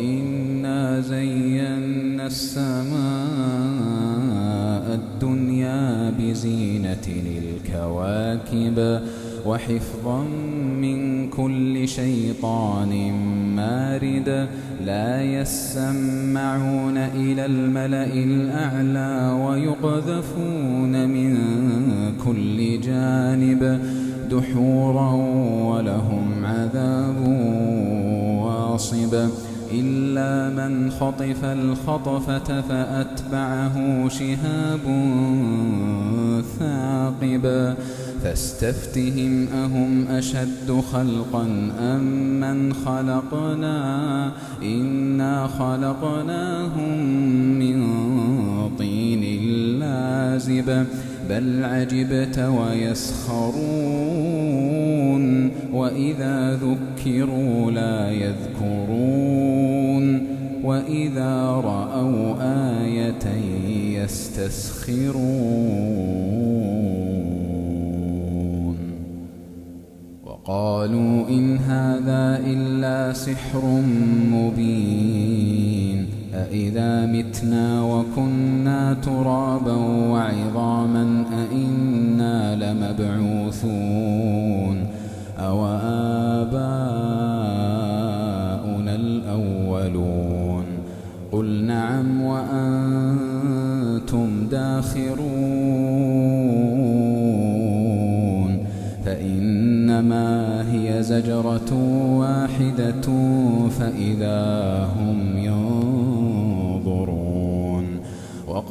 إنا زينا السماء الدنيا بزينة الكواكب وحفظا من كل شيطان مارد لا يسمعون إلى الملأ الأعلى ويقذفون من كل جانب دحورا ولهم عذاب واصب إلا من خطف الخطفة فأتبعه شهاب ثاقب. فاستفتهم أهم أشد خلقا أم من خلقنا؟ إنا خلقناهم من طين لازب. بل عجبت ويسخرون وإذا ذكروا لا يذكرون وإذا رأوا آية يستسخرون وقالوا إن هذا إلا سحر مبين أإذا متنا وكنا ترابا وعظاما أإنا لمبعوثون. أو آباؤنا الأولون. قل نعم وأنتم داخرون. فإنما هي زجرة واحدة فإذا هم ينظرون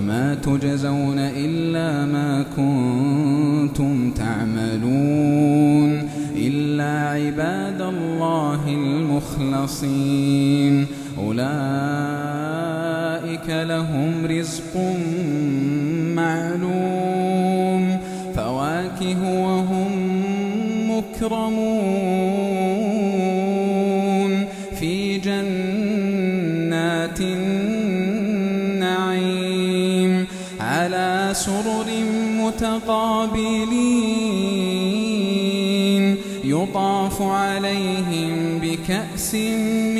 وما تجزون إلا ما كنتم تعملون إلا عباد الله المخلصين. أولئك لهم رزق معلوم. فواكه وهم مكرمون. متقابلين يطاف عليهم بكأس من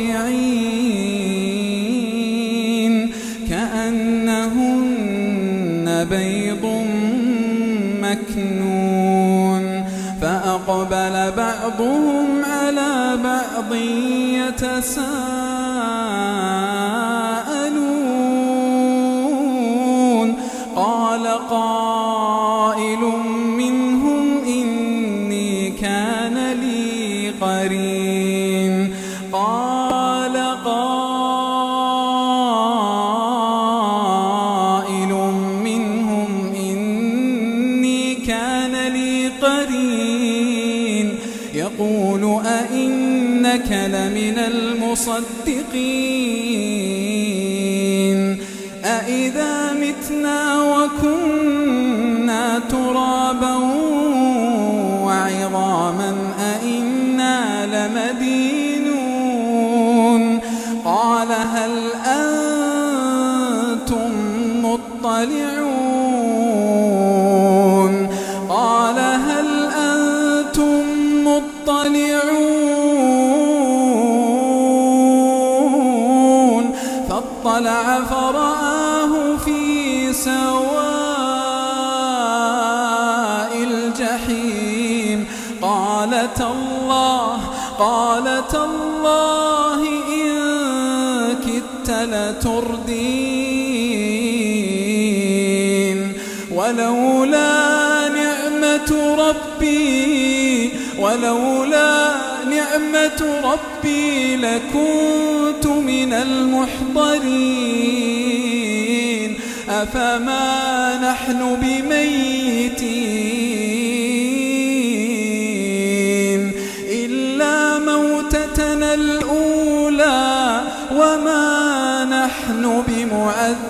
الطرف عين كأنهن بيض مكنون فأقبل بعضهم على بعض يتساءلون قال قائل الله قالت الله إن كدت لتردين ولولا نعمة ربي ولولا نعمة ربي لكنت من المحضرين أفما نحن بميتين نحن بمعذبين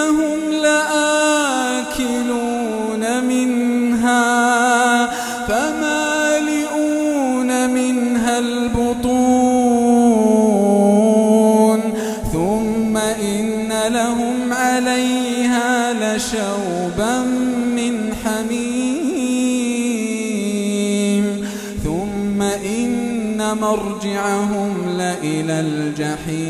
فإنهم لآكلون منها فمالئون منها البطون ثم إن لهم عليها لشوبا من حميم ثم إن مرجعهم لإلى الجحيم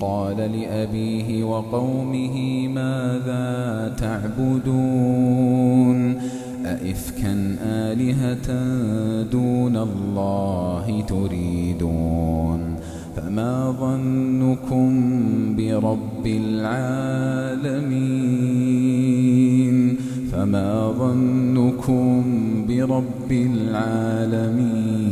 قال لأبيه وقومه ماذا تعبدون؟ أئفكا آلهة دون الله تريدون؟ فما ظنكم برب العالمين؟ فما ظنكم برب العالمين؟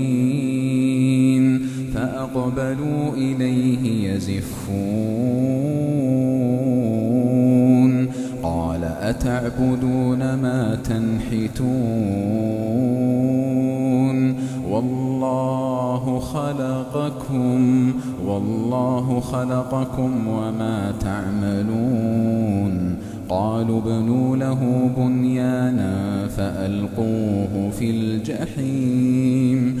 فأقبلوا إليه يزفون. قال أتعبدون ما تنحتون؟ والله خلقكم والله خلقكم وما تعملون. قالوا ابنوا له بنيانا فألقوه في الجحيم.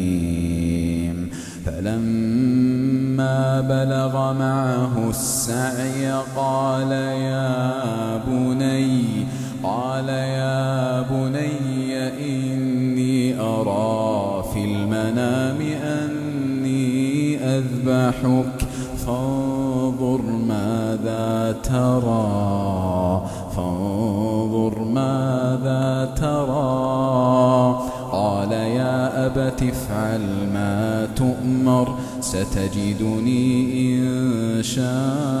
فلما بلغ معه السعي قال يا بني قال يا بني إني أرى في المنام أني أذبحك فانظر ماذا ترى فانظر ماذا ترى. قال يا أبت افعل ما ستجدني إن شاء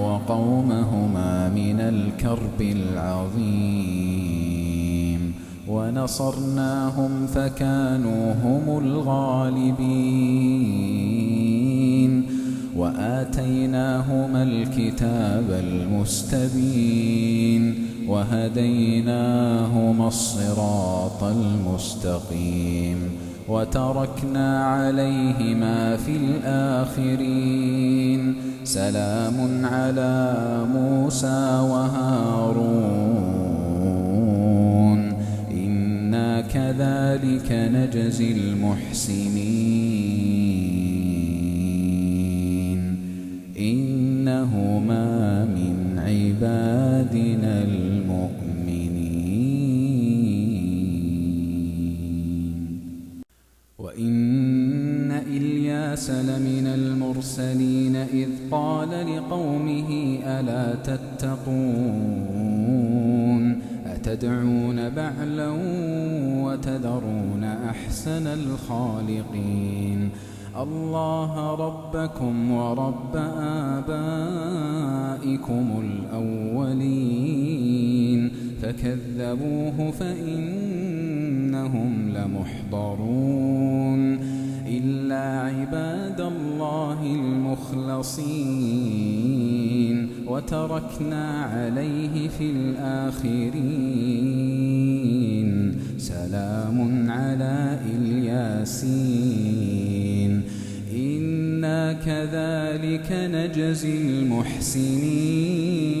وقومهما من الكرب العظيم ونصرناهم فكانوا هم الغالبين وآتيناهما الكتاب المستبين وهديناهما الصراط المستقيم وتركنا عليهما في الآخرين سلام على موسى وهارون. إنا كذلك نجزي المحسنين. إنهما من عبادنا المؤمنين. قال لقومه ألا تتقون؟ أتدعون بعلا وتذرون أحسن الخالقين؟ الله ربكم ورب آبائكم الأولين. فكذبوه فإنهم لمحضرون. إلا عباد الله المخلصين وتركنا عليه في الآخرين. سلام على إلياسين. إنا كذلك نجزي المحسنين.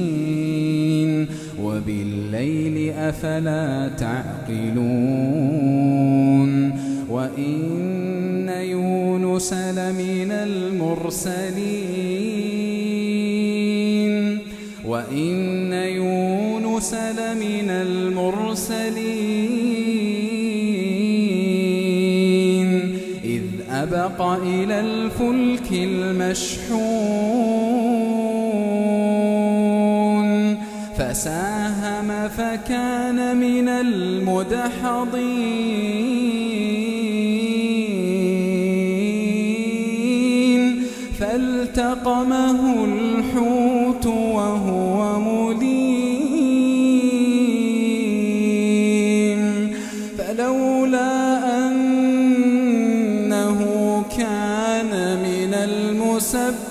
وبالليل أفلا تعقلون وإن يونس لمن المرسلين وإن يونس لمن المرسلين إذ أبق إلى الفلك المشحون فساهم فكان من المدحضين. فالتقمه الحوت وهو مليم. فلولا أنه كان من المسبحين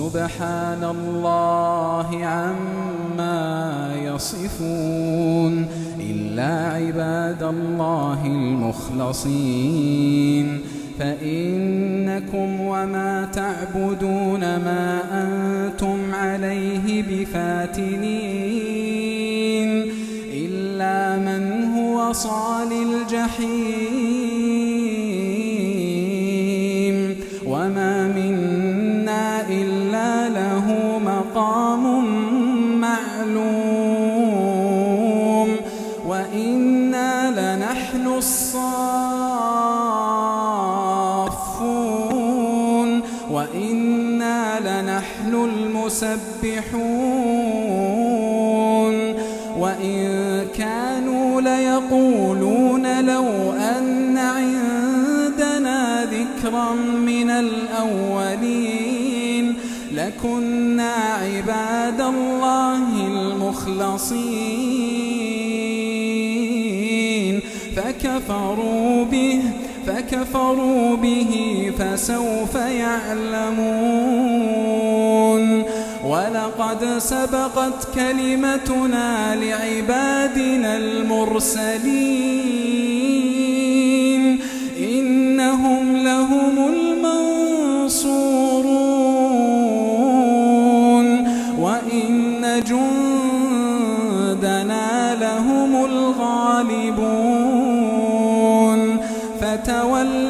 سبحان الله عما يصفون إلا عباد الله المخلصين. فإنكم وما تعبدون ما أنتم عليه بفاتنين إلا من هو صال الجحيم. المسبحون وإن كانوا ليقولون لو أن عندنا ذكرا من الأولين لكنا عباد الله المخلصين. فكفروا به فكفروا به فسوف يعلمون. ولقد سبقت كلمتنا لعبادنا المرسلين. إنهم لهم المنصورون. وإن جندنا لهم الغالبون. فتول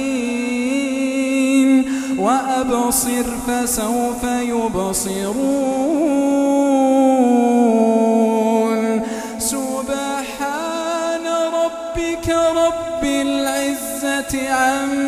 وأبصر فسوف يبصرون. سبحان ربك رب العزة عما